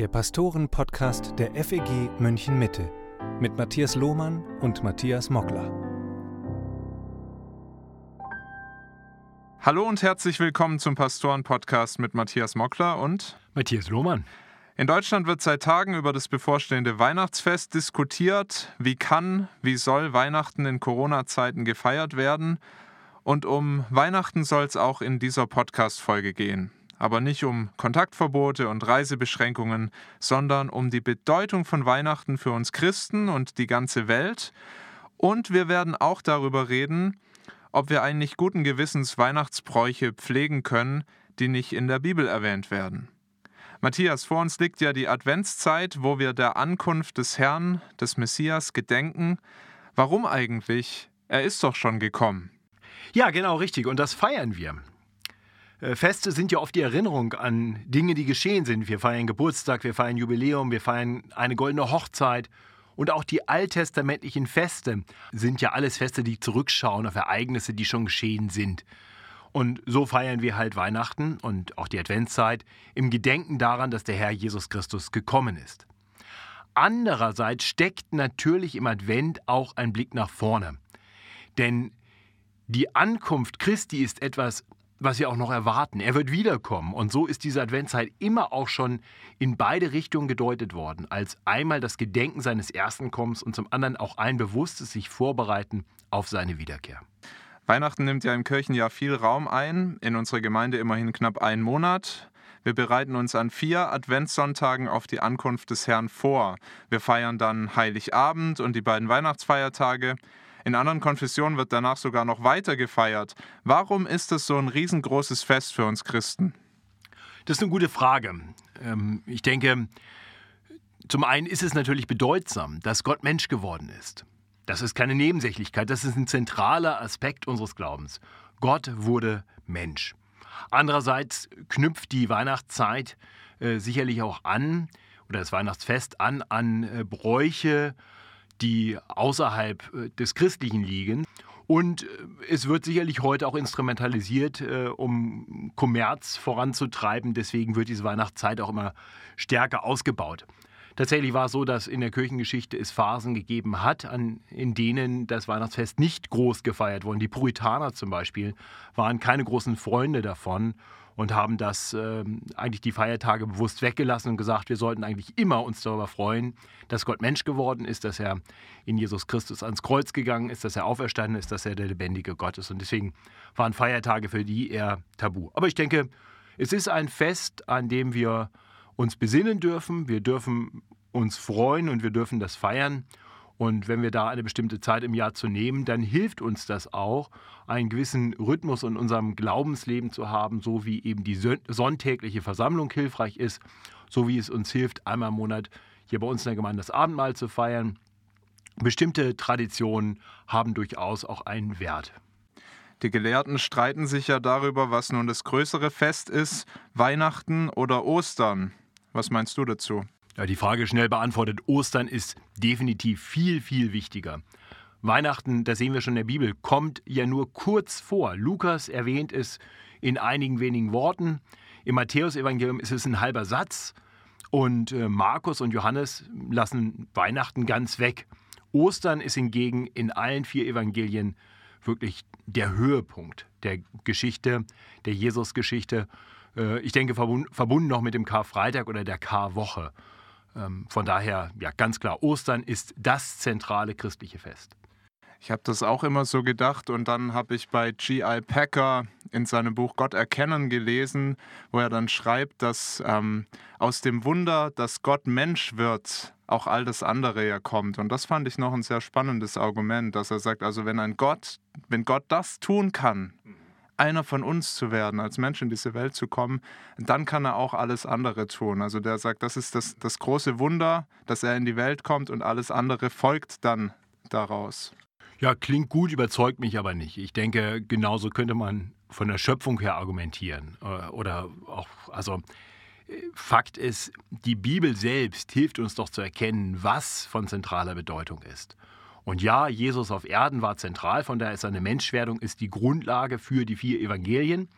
der Pastoren-Podcast der FEG München Mitte mit Matthias Lohmann und Matthias Mockler. Hallo und herzlich willkommen zum Pastoren-Podcast mit Matthias Mockler und Matthias Lohmann. In Deutschland wird seit Tagen über das bevorstehende Weihnachtsfest diskutiert. Wie kann, wie soll Weihnachten in Corona-Zeiten gefeiert werden? Und um Weihnachten soll es auch in dieser Podcast-Folge gehen aber nicht um Kontaktverbote und Reisebeschränkungen, sondern um die Bedeutung von Weihnachten für uns Christen und die ganze Welt. Und wir werden auch darüber reden, ob wir eigentlich guten Gewissens Weihnachtsbräuche pflegen können, die nicht in der Bibel erwähnt werden. Matthias, vor uns liegt ja die Adventszeit, wo wir der Ankunft des Herrn, des Messias, gedenken. Warum eigentlich? Er ist doch schon gekommen. Ja, genau richtig. Und das feiern wir. Äh, Feste sind ja oft die Erinnerung an Dinge, die geschehen sind. Wir feiern Geburtstag, wir feiern Jubiläum, wir feiern eine goldene Hochzeit. Und auch die alttestamentlichen Feste sind ja alles Feste, die zurückschauen auf Ereignisse, die schon geschehen sind. Und so feiern wir halt Weihnachten und auch die Adventszeit im Gedenken daran, dass der Herr Jesus Christus gekommen ist. Andererseits steckt natürlich im Advent auch ein Blick nach vorne. Denn die Ankunft Christi ist etwas was wir auch noch erwarten. Er wird wiederkommen. Und so ist diese Adventszeit immer auch schon in beide Richtungen gedeutet worden. Als einmal das Gedenken seines ersten Kommens und zum anderen auch ein bewusstes sich vorbereiten auf seine Wiederkehr. Weihnachten nimmt ja im Kirchenjahr viel Raum ein, in unserer Gemeinde immerhin knapp einen Monat. Wir bereiten uns an vier Adventssonntagen auf die Ankunft des Herrn vor. Wir feiern dann Heiligabend und die beiden Weihnachtsfeiertage. In anderen Konfessionen wird danach sogar noch weiter gefeiert. Warum ist es so ein riesengroßes Fest für uns Christen? Das ist eine gute Frage. Ähm, ich denke, zum einen ist es natürlich bedeutsam, dass Gott Mensch geworden ist. Das ist keine Nebensächlichkeit, das ist ein zentraler Aspekt unseres Glaubens. Gott wurde Mensch. Andererseits knüpft die Weihnachtszeit äh, sicherlich auch an, oder das Weihnachtsfest an, an äh, Bräuche, die außerhalb äh, des Christlichen liegen. Und äh, es wird sicherlich heute auch instrumentalisiert, äh, um Kommerz voranzutreiben. Deswegen wird diese Weihnachtszeit auch immer stärker ausgebaut. Tatsächlich war es so, dass in der Kirchengeschichte es Phasen gegeben hat, an, in denen das Weihnachtsfest nicht groß gefeiert wurde. Die Puritaner zum Beispiel waren keine großen Freunde davon und haben das äh, eigentlich die Feiertage bewusst weggelassen und gesagt, wir sollten eigentlich immer uns darüber freuen, dass Gott Mensch geworden ist, dass er in Jesus Christus ans Kreuz gegangen ist, dass er auferstanden ist, dass er der lebendige Gott ist. Und deswegen waren Feiertage für die eher tabu. Aber ich denke, es ist ein Fest, an dem wir uns besinnen dürfen. Wir dürfen uns freuen und wir dürfen das feiern. Und wenn wir da eine bestimmte Zeit im Jahr zu nehmen, dann hilft uns das auch, einen gewissen Rhythmus in unserem Glaubensleben zu haben, so wie eben die sonntägliche Versammlung hilfreich ist, so wie es uns hilft, einmal im Monat hier bei uns in der Gemeinde das Abendmahl zu feiern. Bestimmte Traditionen haben durchaus auch einen Wert. Die Gelehrten streiten sich ja darüber, was nun das größere Fest ist, Weihnachten oder Ostern. Was meinst du dazu? Ja, die Frage schnell beantwortet. Ostern ist definitiv viel, viel wichtiger. Weihnachten, das sehen wir schon in der Bibel, kommt ja nur kurz vor. Lukas erwähnt es in einigen wenigen Worten. Im Matthäusevangelium ist es ein halber Satz. Und äh, Markus und Johannes lassen Weihnachten ganz weg. Ostern ist hingegen in allen vier Evangelien wirklich der Höhepunkt der Geschichte, der Jesusgeschichte. Äh, ich denke, verbunden noch mit dem Karfreitag oder der Karwoche. Ähm, von daher, ja, ganz klar, Ostern ist das zentrale christliche Fest. Ich habe das auch immer so gedacht und dann habe ich bei G.I. Packer in seinem Buch Gott erkennen gelesen, wo er dann schreibt, dass ähm, aus dem Wunder, dass Gott Mensch wird, auch all das andere ja kommt. Und das fand ich noch ein sehr spannendes Argument, dass er sagt, also wenn ein Gott, wenn Gott das tun kann, einer von uns zu werden, als Mensch in diese Welt zu kommen, dann kann er auch alles andere tun. Also der sagt, das ist das, das große Wunder, dass er in die Welt kommt und alles andere folgt dann daraus. Ja, klingt gut, überzeugt mich aber nicht. Ich denke, genauso könnte man von der Schöpfung her argumentieren. Äh, oder auch, also Fakt ist, die Bibel selbst hilft uns doch zu erkennen, was von zentraler Bedeutung ist. Und ja, Jesus auf Erden war zentral, von daher ist seine Menschwerdung ist die Grundlage für die vier Evangelien.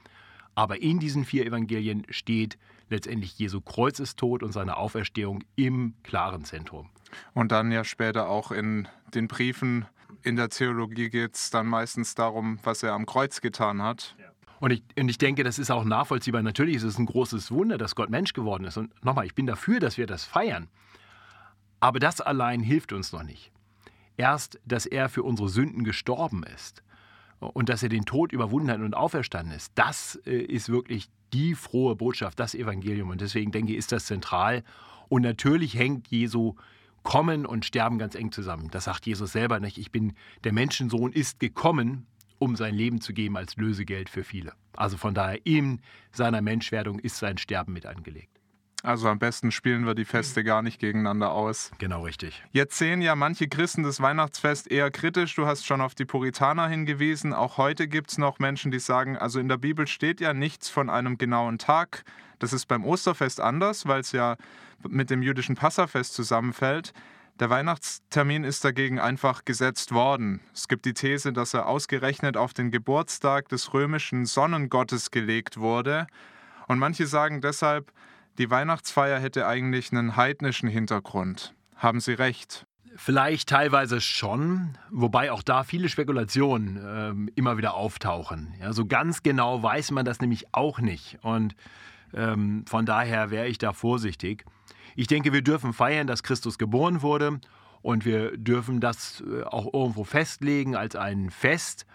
Aber in diesen vier Evangelien steht letztendlich Jesu Kreuzestod und seine Auferstehung im klaren Zentrum. Und dann ja später auch in den Briefen in der Theologie geht es dann meistens darum, was er am Kreuz getan hat. Und ich, und ich denke, das ist auch nachvollziehbar. Natürlich ist es ein großes Wunder, dass Gott Mensch geworden ist. Und nochmal, ich bin dafür, dass wir das feiern. Aber das allein hilft uns noch nicht. Erst, dass er für unsere Sünden gestorben ist und dass er den Tod überwunden hat und auferstanden ist, das äh, ist wirklich die frohe Botschaft, das Evangelium. Und deswegen denke ich, ist das zentral. Und natürlich hängt Jesu Kommen und Sterben ganz eng zusammen. Das sagt Jesus selber nicht. Ich bin, der Menschensohn ist gekommen, um sein Leben zu geben als Lösegeld für viele. Also von daher, in seiner Menschwerdung ist sein Sterben mit angelegt. Also am besten spielen wir die Feste gar nicht gegeneinander aus. Genau richtig. Jetzt sehen ja manche Christen das Weihnachtsfest eher kritisch. Du hast schon auf die Puritaner hingewiesen. Auch heute gibt es noch Menschen, die sagen, also in der Bibel steht ja nichts von einem genauen Tag. Das ist beim Osterfest anders, weil es ja mit dem jüdischen Passafest zusammenfällt. Der Weihnachtstermin ist dagegen einfach gesetzt worden. Es gibt die These, dass er ausgerechnet auf den Geburtstag des römischen Sonnengottes gelegt wurde. Und manche sagen deshalb, die Weihnachtsfeier hätte eigentlich einen heidnischen Hintergrund. Haben Sie recht? Vielleicht teilweise schon, wobei auch da viele Spekulationen äh, immer wieder auftauchen. Ja, so ganz genau weiß man das nämlich auch nicht. Und ähm, von daher wäre ich da vorsichtig. Ich denke, wir dürfen feiern, dass Christus geboren wurde und wir dürfen das äh, auch irgendwo festlegen als ein Fest.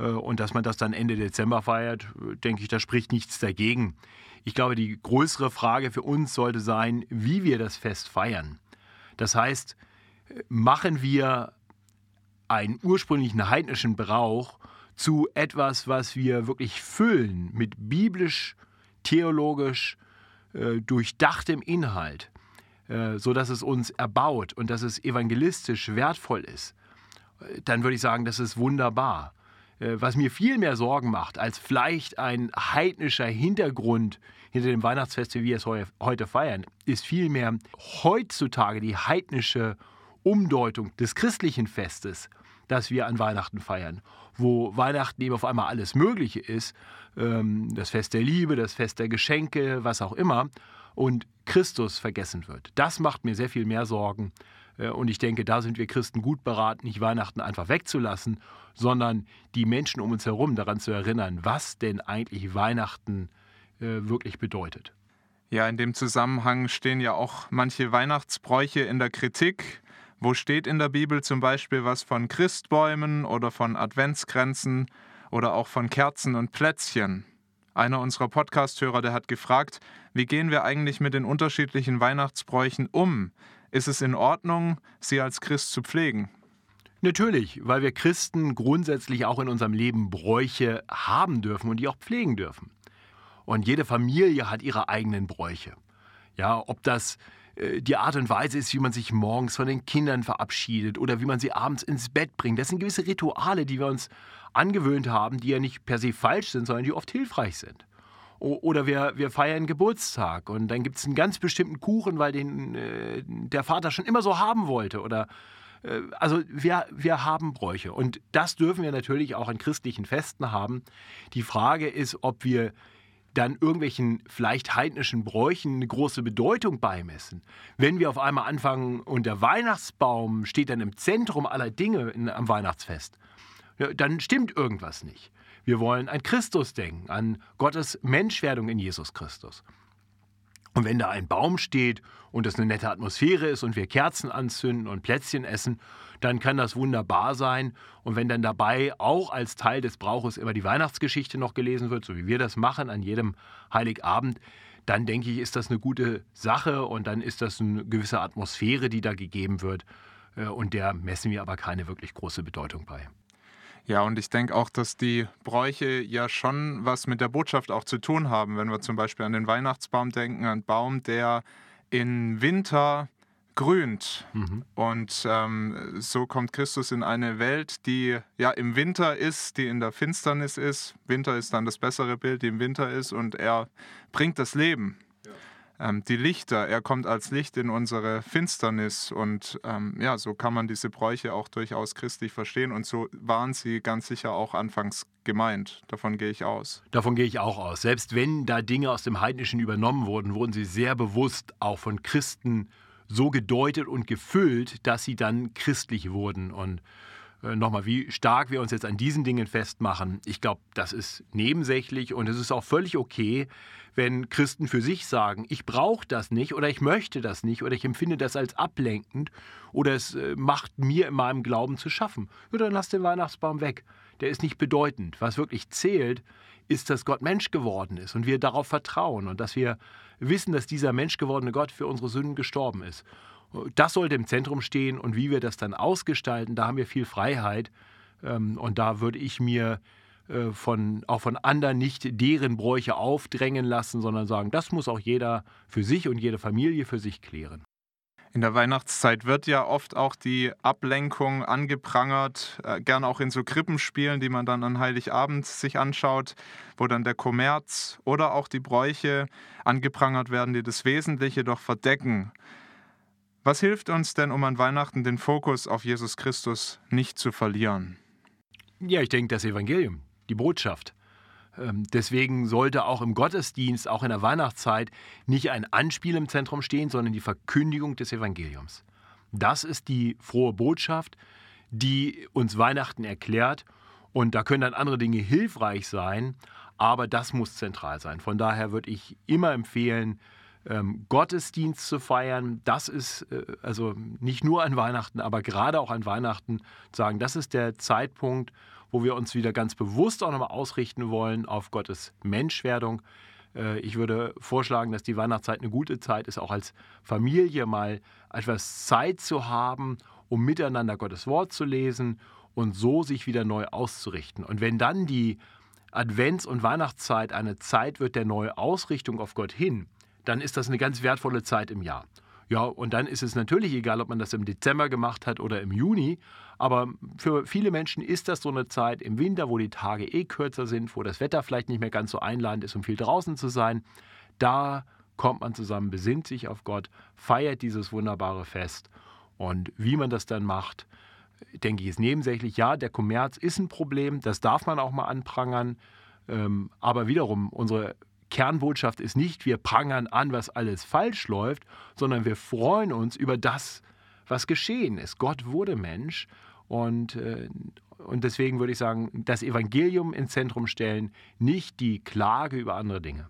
Äh, und dass man das dann Ende Dezember feiert, äh, denke ich, da spricht nichts dagegen. Ich glaube, die größere Frage für uns sollte sein, wie wir das Fest feiern. Das heißt, machen wir einen ursprünglichen heidnischen Brauch zu etwas, was wir wirklich füllen mit biblisch, theologisch äh, durchdachtem Inhalt, äh, sodass es uns erbaut und dass es evangelistisch wertvoll ist, äh, dann würde ich sagen, das ist wunderbar. Äh, was mir viel mehr Sorgen macht, als vielleicht ein heidnischer Hintergrund hinter dem Weihnachtsfest, wie wir es heute feiern, ist vielmehr heutzutage die heidnische Umdeutung des christlichen Festes, das wir an Weihnachten feiern, wo Weihnachten eben auf einmal alles Mögliche ist, ähm, das Fest der Liebe, das Fest der Geschenke, was auch immer, und Christus vergessen wird. Das macht mir sehr viel mehr Sorgen. Äh, und ich denke, da sind wir Christen gut beraten, nicht Weihnachten einfach wegzulassen, sondern die Menschen um uns herum daran zu erinnern, was denn eigentlich Weihnachten äh, wirklich bedeutet. Ja, in dem Zusammenhang stehen ja auch manche Weihnachtsbräuche in der Kritik. Wo steht in der Bibel zum Beispiel was von Christbäumen oder von Adventskränzen oder auch von Kerzen und Plätzchen? Einer unserer Podcasthörer, der hat gefragt, wie gehen wir eigentlich mit den unterschiedlichen Weihnachtsbräuchen um? Ist es in Ordnung, sie als Christ zu pflegen? Natürlich, weil wir Christen grundsätzlich auch in unserem Leben Bräuche haben dürfen und die auch pflegen dürfen. Und jede Familie hat ihre eigenen Bräuche. Ja, ob das äh, die Art und Weise ist, wie man sich morgens von den Kindern verabschiedet oder wie man sie abends ins Bett bringt. Das sind gewisse Rituale, die wir uns angewöhnt haben, die ja nicht per se falsch sind, sondern die oft hilfreich sind. Oder wir, wir feiern Geburtstag und dann gibt es einen ganz bestimmten Kuchen, weil den äh, der Vater schon immer so haben wollte. Oder äh, also wir, wir haben Bräuche und das dürfen wir natürlich auch an christlichen Festen haben. Die Frage ist, ob wir dann irgendwelchen vielleicht heidnischen Bräuchen eine große Bedeutung beimessen. Wenn wir auf einmal anfangen und der Weihnachtsbaum steht dann im Zentrum aller Dinge in, am Weihnachtsfest, dann stimmt irgendwas nicht. Wir wollen an Christus denken, an Gottes Menschwerdung in Jesus Christus. Und wenn da ein Baum steht und es eine nette Atmosphäre ist und wir Kerzen anzünden und Plätzchen essen, dann kann das wunderbar sein. Und wenn dann dabei auch als Teil des Brauches immer die Weihnachtsgeschichte noch gelesen wird, so wie wir das machen an jedem Heiligabend, dann denke ich, ist das eine gute Sache und dann ist das eine gewisse Atmosphäre, die da gegeben wird. Äh, und der messen wir aber keine wirklich große Bedeutung bei. Ja, und ich denke auch, dass die Bräuche ja schon was mit der Botschaft auch zu tun haben. Wenn wir zum Beispiel an den Weihnachtsbaum denken, ein Baum, der im Winter grünt. Mhm. Und ähm, so kommt Christus in eine Welt, die ja im Winter ist, die in der Finsternis ist. Winter ist dann das bessere Bild, die im Winter ist und er bringt das Leben. Ähm, die Lichter. Er kommt als Licht in unsere Finsternis. Und ähm, ja, so kann man diese Bräuche auch durchaus christlich verstehen. Und so waren sie ganz sicher auch anfangs gemeint. Davon gehe ich aus. Davon gehe ich auch aus. Selbst wenn da Dinge aus dem Heidnischen übernommen wurden, wurden sie sehr bewusst auch von Christen so gedeutet und gefüllt, dass sie dann christlich wurden. Und nochmal, wie stark wir uns jetzt an diesen Dingen festmachen, ich glaube, das ist nebensächlich und es ist auch völlig okay, wenn Christen für sich sagen, ich brauche das nicht oder ich möchte das nicht oder ich empfinde das als ablenkend oder es äh, macht mir in meinem Glauben zu schaffen. Ja, dann lass den Weihnachtsbaum weg. Der ist nicht bedeutend. Was wirklich zählt, ist, dass Gott Mensch geworden ist und wir darauf vertrauen und dass wir wissen, dass dieser Mensch gewordene Gott für unsere Sünden gestorben ist. Das sollte im Zentrum stehen und wie wir das dann ausgestalten, da haben wir viel Freiheit. Ähm, und da würde ich mir äh, von, auch von anderen nicht deren Bräuche aufdrängen lassen, sondern sagen, das muss auch jeder für sich und jede Familie für sich klären. In der Weihnachtszeit wird ja oft auch die Ablenkung angeprangert, äh, gern auch in so Krippenspielen, die man dann an Heiligabend sich anschaut, wo dann der Kommerz oder auch die Bräuche angeprangert werden, die das Wesentliche doch verdecken. Was hilft uns denn, um an Weihnachten den Fokus auf Jesus Christus nicht zu verlieren? Ja, ich denke, das Evangelium, die Botschaft. Ähm, deswegen sollte auch im Gottesdienst, auch in der Weihnachtszeit, nicht ein Anspiel im Zentrum stehen, sondern die Verkündigung des Evangeliums. Das ist die frohe Botschaft, die uns Weihnachten erklärt. Und da können dann andere Dinge hilfreich sein, aber das muss zentral sein. Von daher würde ich immer empfehlen, ähm, Gottesdienst zu feiern. Das ist äh, also nicht nur an Weihnachten, aber gerade auch an Weihnachten zu sagen, das ist der Zeitpunkt, wo wir uns wieder ganz bewusst auch nochmal ausrichten wollen auf Gottes Menschwerdung. Äh, ich würde vorschlagen, dass die Weihnachtszeit eine gute Zeit ist, auch als Familie mal etwas Zeit zu haben, um miteinander Gottes Wort zu lesen und so sich wieder neu auszurichten. Und wenn dann die Advents- und Weihnachtszeit eine Zeit wird der neuen Ausrichtung auf Gott hin, dann ist das eine ganz wertvolle Zeit im Jahr. Ja, und dann ist es natürlich egal, ob man das im Dezember gemacht hat oder im Juni. Aber für viele Menschen ist das so eine Zeit im Winter, wo die Tage eh kürzer sind, wo das Wetter vielleicht nicht mehr ganz so einladend ist, um viel draußen zu sein. Da kommt man zusammen, besinnt sich auf Gott, feiert dieses wunderbare Fest. Und wie man das dann macht, denke ich, ist nebensächlich. Ja, der Kommerz ist ein Problem, das darf man auch mal anprangern. Ähm, aber wiederum, unsere Kernbotschaft ist nicht, wir prangern an, was alles falsch läuft, sondern wir freuen uns über das, was geschehen ist. Gott wurde Mensch und, äh, und deswegen würde ich sagen, das Evangelium ins Zentrum stellen, nicht die Klage über andere Dinge.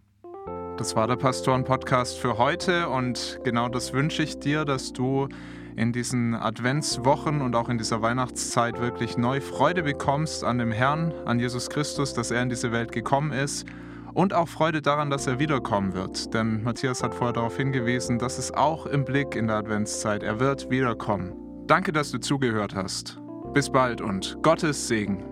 Das war der Pastoren-Podcast für heute und genau das wünsche ich dir, dass du in diesen Adventswochen und auch in dieser Weihnachtszeit wirklich neu Freude bekommst an dem Herrn, an Jesus Christus, dass er in diese Welt gekommen ist und auch Freude daran, dass er wiederkommen wird. Denn Matthias hat vorher darauf hingewiesen, dass es auch im Blick in der Adventszeit, er wird wiederkommen. Danke, dass du zugehört hast. Bis bald und Gottes Segen.